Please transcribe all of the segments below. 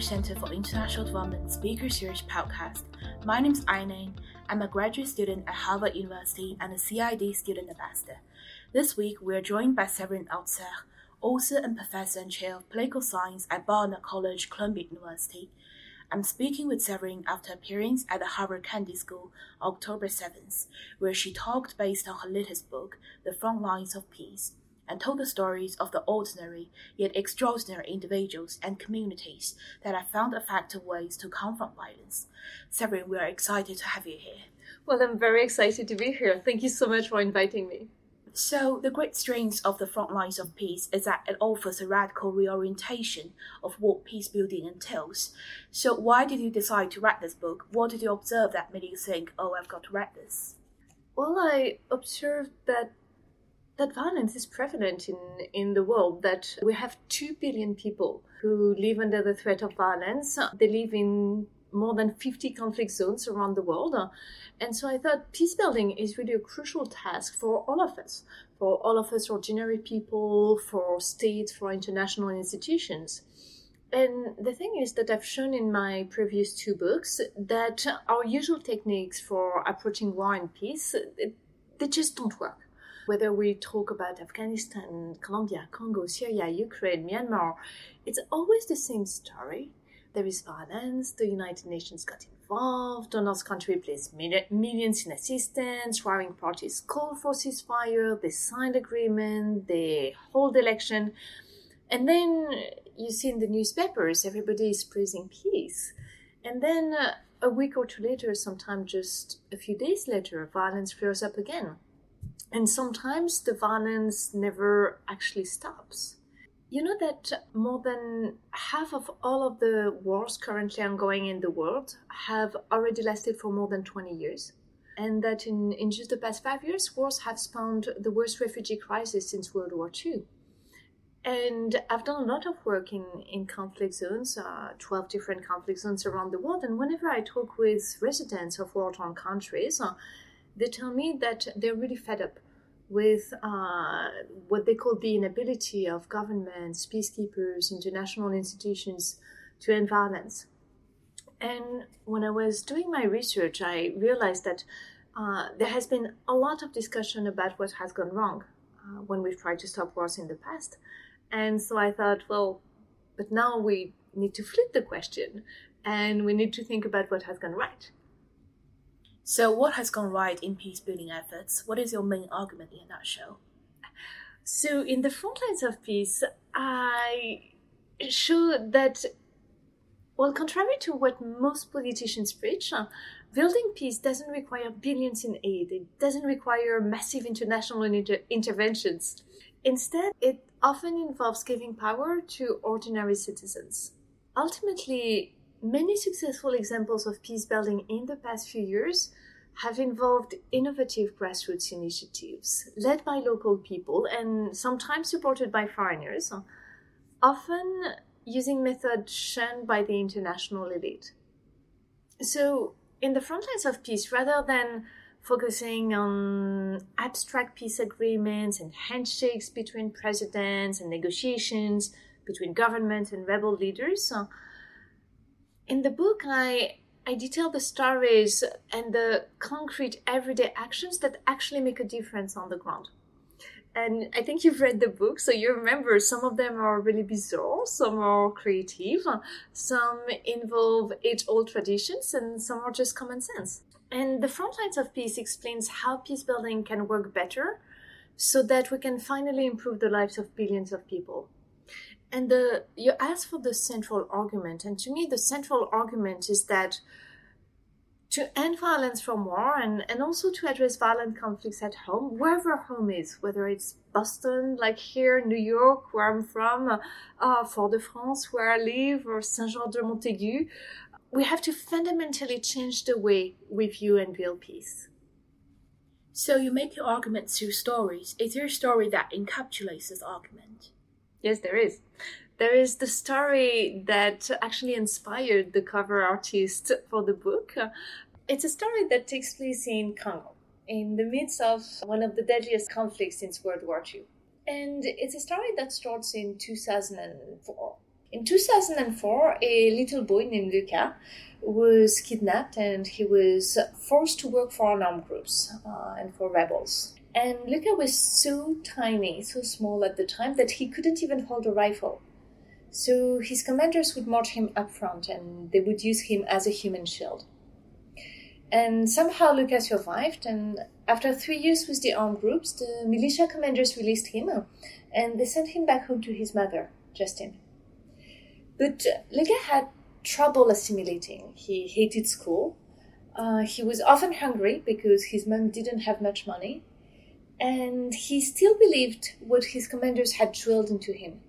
Center for International Development Speaker Series podcast. My name is Aine. I'm a graduate student at Harvard University and a CID student ambassador. This week, we are joined by Severine Autesserre, author and professor and chair of political science at Barnard College, Columbia University. I'm speaking with Severine after appearance at the Harvard Kennedy School October 7th, where she talked based on her latest book, The Front Lines of Peace and told the stories of the ordinary yet extraordinary individuals and communities that have found effective ways to confront violence. Severine, we are excited to have you here. Well, I'm very excited to be here. Thank you so much for inviting me. So, the great strength of the front lines of peace is that it offers a radical reorientation of what peace building entails. So, why did you decide to write this book? What did you observe that made you think, oh, I've got to write this? Well, I observed that that violence is prevalent in, in the world, that we have 2 billion people who live under the threat of violence. They live in more than 50 conflict zones around the world. And so I thought peace building is really a crucial task for all of us, for all of us ordinary people, for states, for international institutions. And the thing is that I've shown in my previous two books that our usual techniques for approaching war and peace, they just don't work whether we talk about Afghanistan, Colombia, Congo, Syria, Ukraine, Myanmar, it's always the same story. There is violence, the United Nations got involved, donors country placed millions in assistance, warring parties call for ceasefire, they signed agreement, they hold election, and then you see in the newspapers everybody is praising peace. And then uh, a week or two later, sometimes just a few days later, violence flares up again. And sometimes the violence never actually stops. You know that more than half of all of the wars currently ongoing in the world have already lasted for more than 20 years. And that in, in just the past five years, wars have spawned the worst refugee crisis since World War II. And I've done a lot of work in, in conflict zones, uh, 12 different conflict zones around the world. And whenever I talk with residents of war torn countries, uh, they tell me that they're really fed up with uh, what they call the inability of governments, peacekeepers, international institutions to end violence. And when I was doing my research, I realized that uh, there has been a lot of discussion about what has gone wrong uh, when we've tried to stop wars in the past. And so I thought, well, but now we need to flip the question and we need to think about what has gone right. So, what has gone right in peace building efforts? What is your main argument in a nutshell? So, in the front lines of peace, I show that, well, contrary to what most politicians preach, uh, building peace doesn't require billions in aid, it doesn't require massive international inter- interventions. Instead, it often involves giving power to ordinary citizens. Ultimately, Many successful examples of peace building in the past few years have involved innovative grassroots initiatives led by local people and sometimes supported by foreigners, often using methods shunned by the international elite. So, in the front lines of peace, rather than focusing on abstract peace agreements and handshakes between presidents and negotiations between government and rebel leaders, in the book, I I detail the stories and the concrete everyday actions that actually make a difference on the ground. And I think you've read the book, so you remember some of them are really bizarre, some are creative, some involve age old traditions, and some are just common sense. And the front lines of peace explains how peace building can work better so that we can finally improve the lives of billions of people. And the you ask for the central argument, and to me, the central argument is that to end violence from war and, and also to address violent conflicts at home, wherever home is, whether it's Boston, like here, New York, where I'm from, uh, uh, Fort-de-France, where I live, or Saint-Jean-de-Montaigu, we have to fundamentally change the way we view and build peace. So you make your argument through stories. Is there a story that encapsulates this argument? Yes, there is. There is the story that actually inspired the cover artist for the book. It's a story that takes place in Congo, in the midst of one of the deadliest conflicts since World War II. And it's a story that starts in 2004. In 2004, a little boy named Luca was kidnapped and he was forced to work for armed groups uh, and for rebels. And Luca was so tiny, so small at the time that he couldn't even hold a rifle. So his commanders would march him up front and they would use him as a human shield. And somehow Luca survived, and after three years with the armed groups, the militia commanders released him and they sent him back home to his mother, Justin. But Luca had trouble assimilating. He hated school. Uh, he was often hungry because his mom didn't have much money. And he still believed what his commanders had drilled into him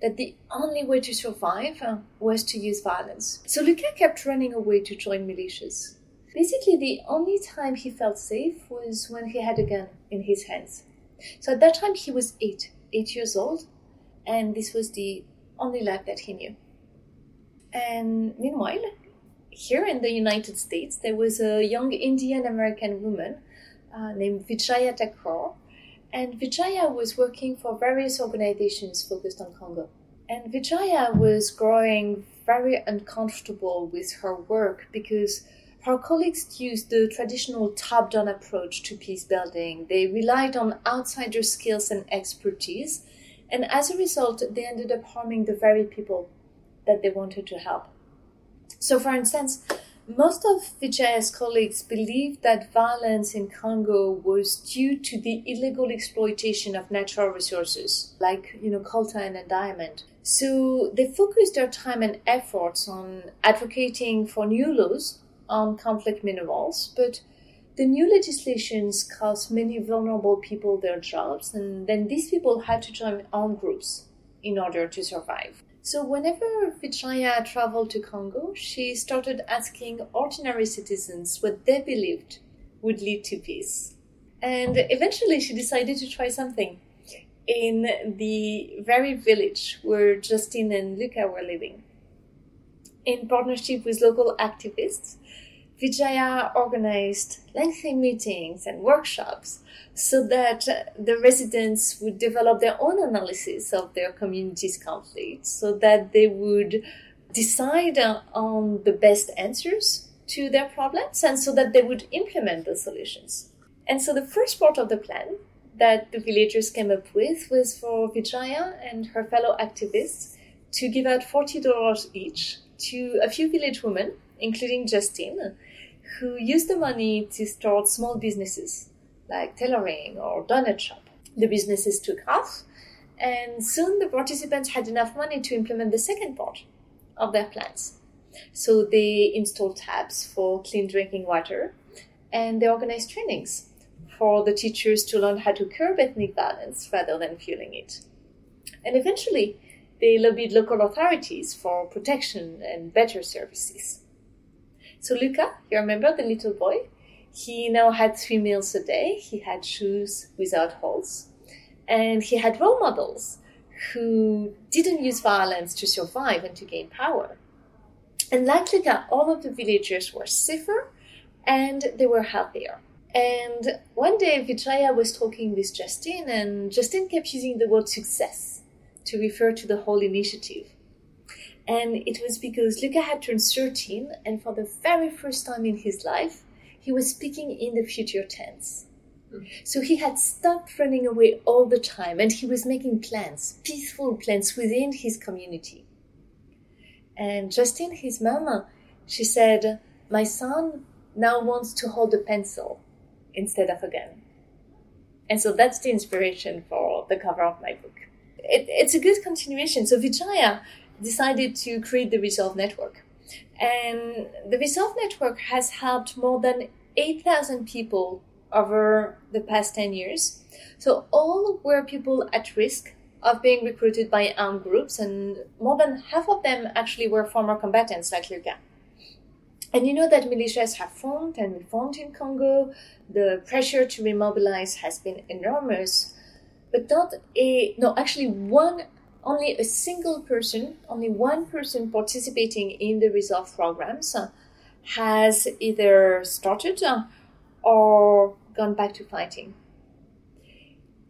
that the only way to survive uh, was to use violence. So Luca kept running away to join militias. Basically, the only time he felt safe was when he had a gun in his hands. So at that time, he was eight, eight years old, and this was the only life that he knew. And meanwhile, here in the United States, there was a young Indian American woman uh, named Vijaya Thakur. And Vijaya was working for various organizations focused on Congo. And Vijaya was growing very uncomfortable with her work because her colleagues used the traditional top down approach to peace building. They relied on outsider skills and expertise. And as a result, they ended up harming the very people that they wanted to help. So, for instance, most of Vijaya's colleagues believed that violence in Congo was due to the illegal exploitation of natural resources, like, you know, coltan and diamond. So they focused their time and efforts on advocating for new laws on conflict minerals, but the new legislations cost many vulnerable people their jobs, and then these people had to join armed groups in order to survive. So, whenever Vijaya traveled to Congo, she started asking ordinary citizens what they believed would lead to peace. And eventually, she decided to try something in the very village where Justine and Luca were living. In partnership with local activists, Vijaya organized lengthy meetings and workshops so that the residents would develop their own analysis of their community's conflicts so that they would decide on the best answers to their problems and so that they would implement the solutions. And so the first part of the plan that the villagers came up with was for Vijaya and her fellow activists to give out $40 each to a few village women, including Justine, who used the money to start small businesses like tailoring or donut shop. The businesses took off, and soon the participants had enough money to implement the second part of their plans. So they installed taps for clean drinking water, and they organized trainings for the teachers to learn how to curb ethnic violence rather than fueling it. And eventually, they lobbied local authorities for protection and better services. So Luca, you remember the little boy? He now had three meals a day. He had shoes without holes. And he had role models who didn't use violence to survive and to gain power. And like Luca, all of the villagers were safer and they were healthier. And one day Vijaya was talking with Justin, and Justin kept using the word success to refer to the whole initiative. And it was because Luca had turned 13, and for the very first time in his life, he was speaking in the future tense. Hmm. So he had stopped running away all the time and he was making plans, peaceful plans within his community. And Justine, his mama, she said, My son now wants to hold a pencil instead of a gun. And so that's the inspiration for the cover of my book. It, it's a good continuation. So Vijaya decided to create the Resolve Network. And the Resolve Network has helped more than 8,000 people over the past 10 years. So all were people at risk of being recruited by armed groups, and more than half of them actually were former combatants like Luca. And you know that militias have formed and reformed in Congo. The pressure to remobilize has been enormous, but not a no. Actually, one only a single person, only one person participating in the resolve programs uh, has either started uh, or gone back to fighting.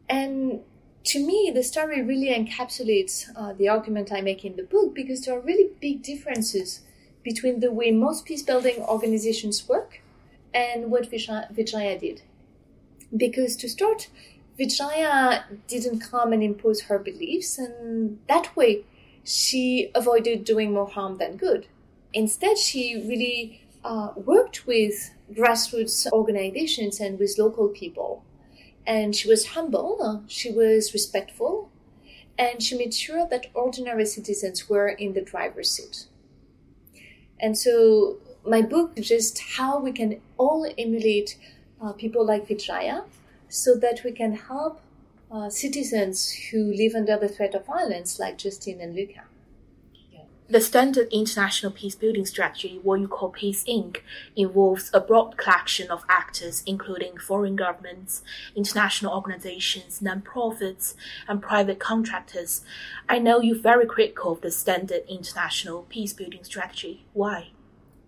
And to me, the story really encapsulates uh, the argument I make in the book because there are really big differences between the way most peace building organizations work and what Vijaya did. Because to start, Vijaya didn't come and impose her beliefs, and that way she avoided doing more harm than good. Instead, she really uh, worked with grassroots organizations and with local people and she was humble, she was respectful, and she made sure that ordinary citizens were in the driver's seat. And so my book is just how we can all emulate uh, people like Vijaya so that we can help uh, citizens who live under the threat of violence like Justine and Luca. The standard international peace-building strategy, what you call Peace Inc., involves a broad collection of actors, including foreign governments, international organizations, non-profits, and private contractors. I know you're very critical of the standard international peace-building strategy. Why?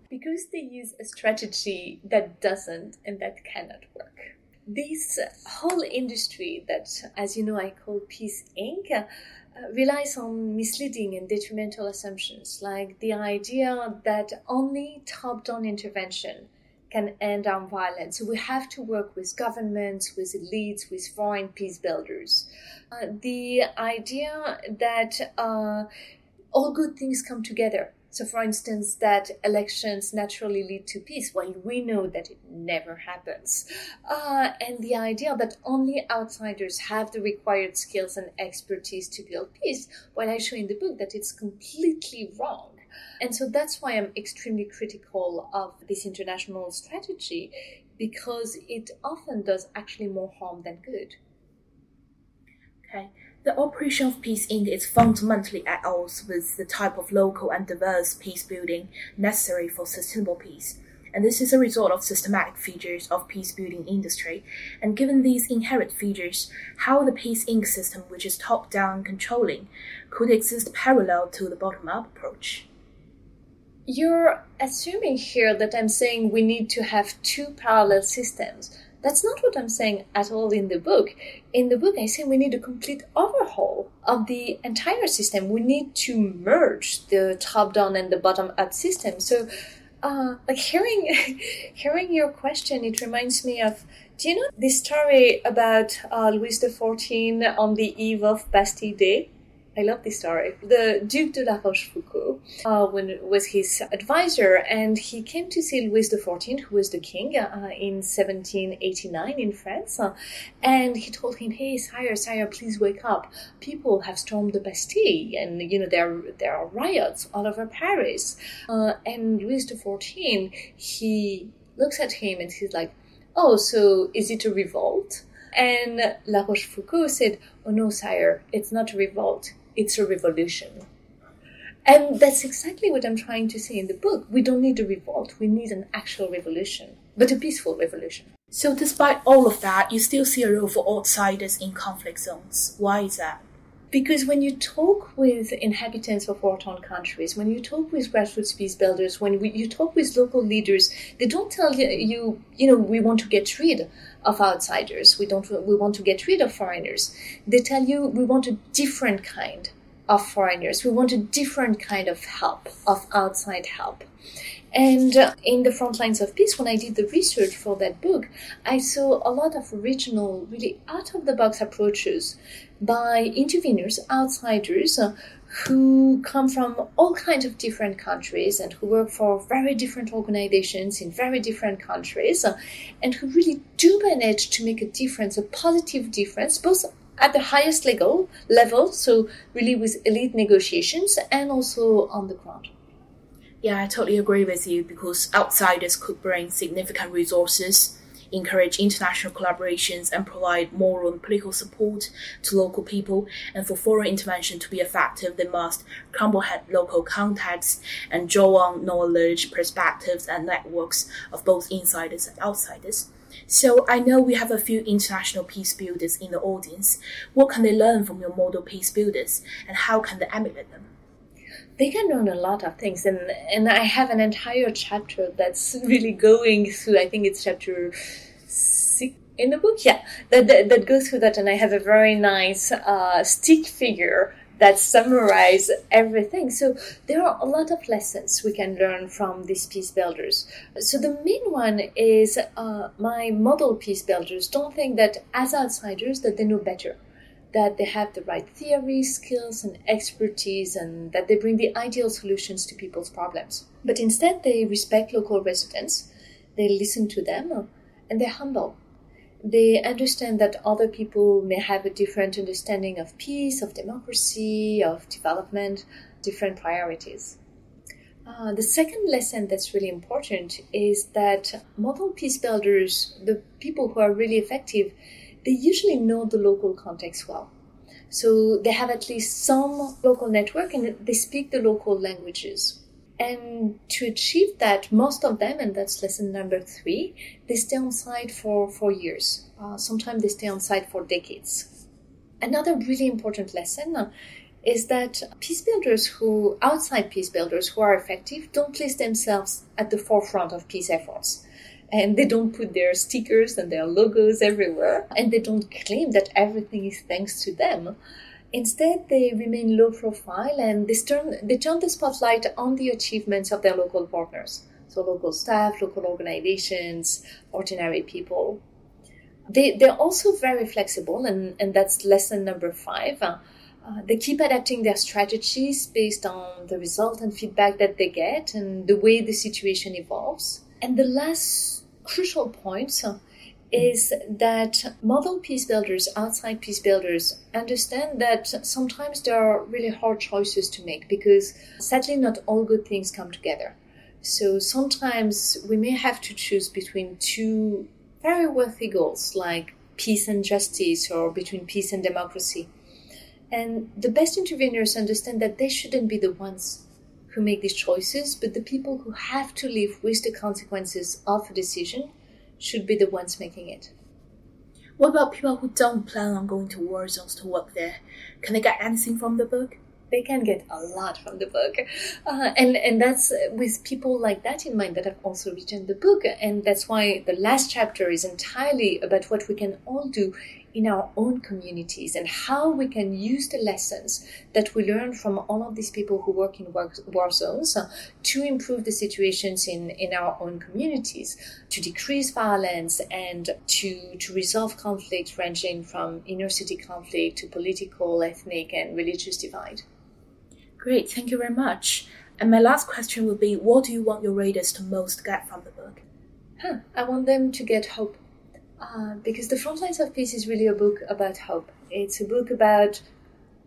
Because they use a strategy that doesn't and that cannot work this whole industry that, as you know, I call Peace Inc., uh, relies on misleading and detrimental assumptions, like the idea that only top down intervention can end armed violence. So we have to work with governments, with elites, with foreign peace builders. Uh, the idea that uh, all good things come together so, for instance, that elections naturally lead to peace, while we know that it never happens. Uh, and the idea that only outsiders have the required skills and expertise to build peace, while I show in the book that it's completely wrong. And so that's why I'm extremely critical of this international strategy, because it often does actually more harm than good. Okay. The operation of Peace Inc. is fundamentally at odds with the type of local and diverse peace building necessary for sustainable peace. And this is a result of systematic features of peace building industry. And given these inherent features, how the Peace Inc. system, which is top down controlling, could exist parallel to the bottom up approach? You're assuming here that I'm saying we need to have two parallel systems that's not what I'm saying at all in the book. In the book, I say we need a complete overhaul of the entire system. We need to merge the top down and the bottom up system. So, uh, like hearing, hearing your question, it reminds me of do you know this story about uh, Louis XIV on the eve of Bastille Day? I love this story. The Duke de la Rochefoucauld uh, when, was his advisor, and he came to see Louis XIV, who was the king, uh, in 1789 in France, uh, and he told him, "Hey, sire, sire, please wake up! People have stormed the Bastille, and you know there there are riots all over Paris." Uh, and Louis XIV, he looks at him and he's like, "Oh, so is it a revolt?" And La Rochefoucauld said, Oh no, sire, it's not a revolt it's a revolution. And that's exactly what I'm trying to say in the book. We don't need a revolt, we need an actual revolution, but a peaceful revolution. So, despite all of that, you still see a role for outsiders in conflict zones. Why is that? Because when you talk with inhabitants of war torn countries, when you talk with grassroots peace builders, when we, you talk with local leaders, they don't tell you, you know, we want to get rid of outsiders. We don't. We want to get rid of foreigners. They tell you we want a different kind of foreigners. We want a different kind of help, of outside help. And in the front lines of peace, when I did the research for that book, I saw a lot of original, really out of the box approaches by interveners, outsiders, uh, who come from all kinds of different countries and who work for very different organizations in very different countries uh, and who really do manage to make a difference, a positive difference, both at the highest level, level so really with elite negotiations and also on the ground. Yeah, I totally agree with you because outsiders could bring significant resources encourage international collaborations, and provide moral and political support to local people. And for foreign intervention to be effective, they must comprehend local contexts and draw on knowledge, perspectives, and networks of both insiders and outsiders. So I know we have a few international peace builders in the audience. What can they learn from your model peace builders, and how can they emulate them? They can learn a lot of things and and i have an entire chapter that's really going through i think it's chapter six, In the book, yeah, that, that, that goes through that, and I have a very nice uh, stick figure that summarize everything. So there are a lot of lessons we can learn from these peace builders. So the main one is uh, my model peace builders don't think that as outsiders that they know better, that they have the right theory, skills, and expertise, and that they bring the ideal solutions to people's problems. But instead, they respect local residents, they listen to them, and they're humble they understand that other people may have a different understanding of peace, of democracy, of development, different priorities. Uh, the second lesson that's really important is that model peace builders, the people who are really effective, they usually know the local context well. So they have at least some local network and they speak the local languages. And to achieve that, most of them, and that's lesson number three, they stay on site for, four years. Uh, sometimes they stay on site for decades. Another really important lesson is that peace builders who, outside peace builders who are effective, don't place themselves at the forefront of peace efforts. And they don't put their stickers and their logos everywhere. And they don't claim that everything is thanks to them. Instead, they remain low profile and they turn, they turn the spotlight on the achievements of their local partners. So, local staff, local organizations, ordinary people. They, they're also very flexible, and, and that's lesson number five. Uh, they keep adapting their strategies based on the result and feedback that they get and the way the situation evolves. And the last crucial point is that model peace builders, outside peace builders, understand that sometimes there are really hard choices to make because sadly not all good things come together. So sometimes we may have to choose between two very worthy goals like peace and justice or between peace and democracy. And the best interveners understand that they shouldn't be the ones who make these choices, but the people who have to live with the consequences of a decision should be the ones making it. What about people who don't plan on going to war zones to work there? Can they get anything from the book? They can get a lot from the book, uh, and and that's with people like that in mind that I've also written the book, and that's why the last chapter is entirely about what we can all do in our own communities and how we can use the lessons that we learn from all of these people who work in war, war zones uh, to improve the situations in, in our own communities, to decrease violence and to, to resolve conflict ranging from inner city conflict to political, ethnic, and religious divide. Great, thank you very much. And my last question would be what do you want your readers to most get from the book? Huh, I want them to get hope uh, because The Front Lines of Peace is really a book about hope. It's a book about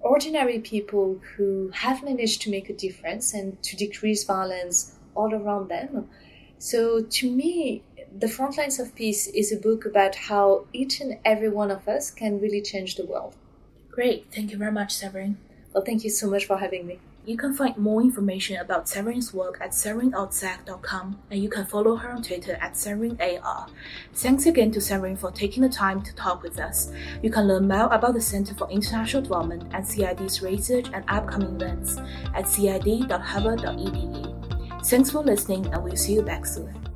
ordinary people who have managed to make a difference and to decrease violence all around them. So, to me, The Front Lines of Peace is a book about how each and every one of us can really change the world. Great. Thank you very much, Severine. Well, thank you so much for having me. You can find more information about Severine's work at severineautesserre.com and you can follow her on Twitter at SeverineAR. Thanks again to Severine for taking the time to talk with us. You can learn more about the Center for International Development and CID's research and upcoming events at cid.harvard.edu. Thanks for listening and we'll see you back soon.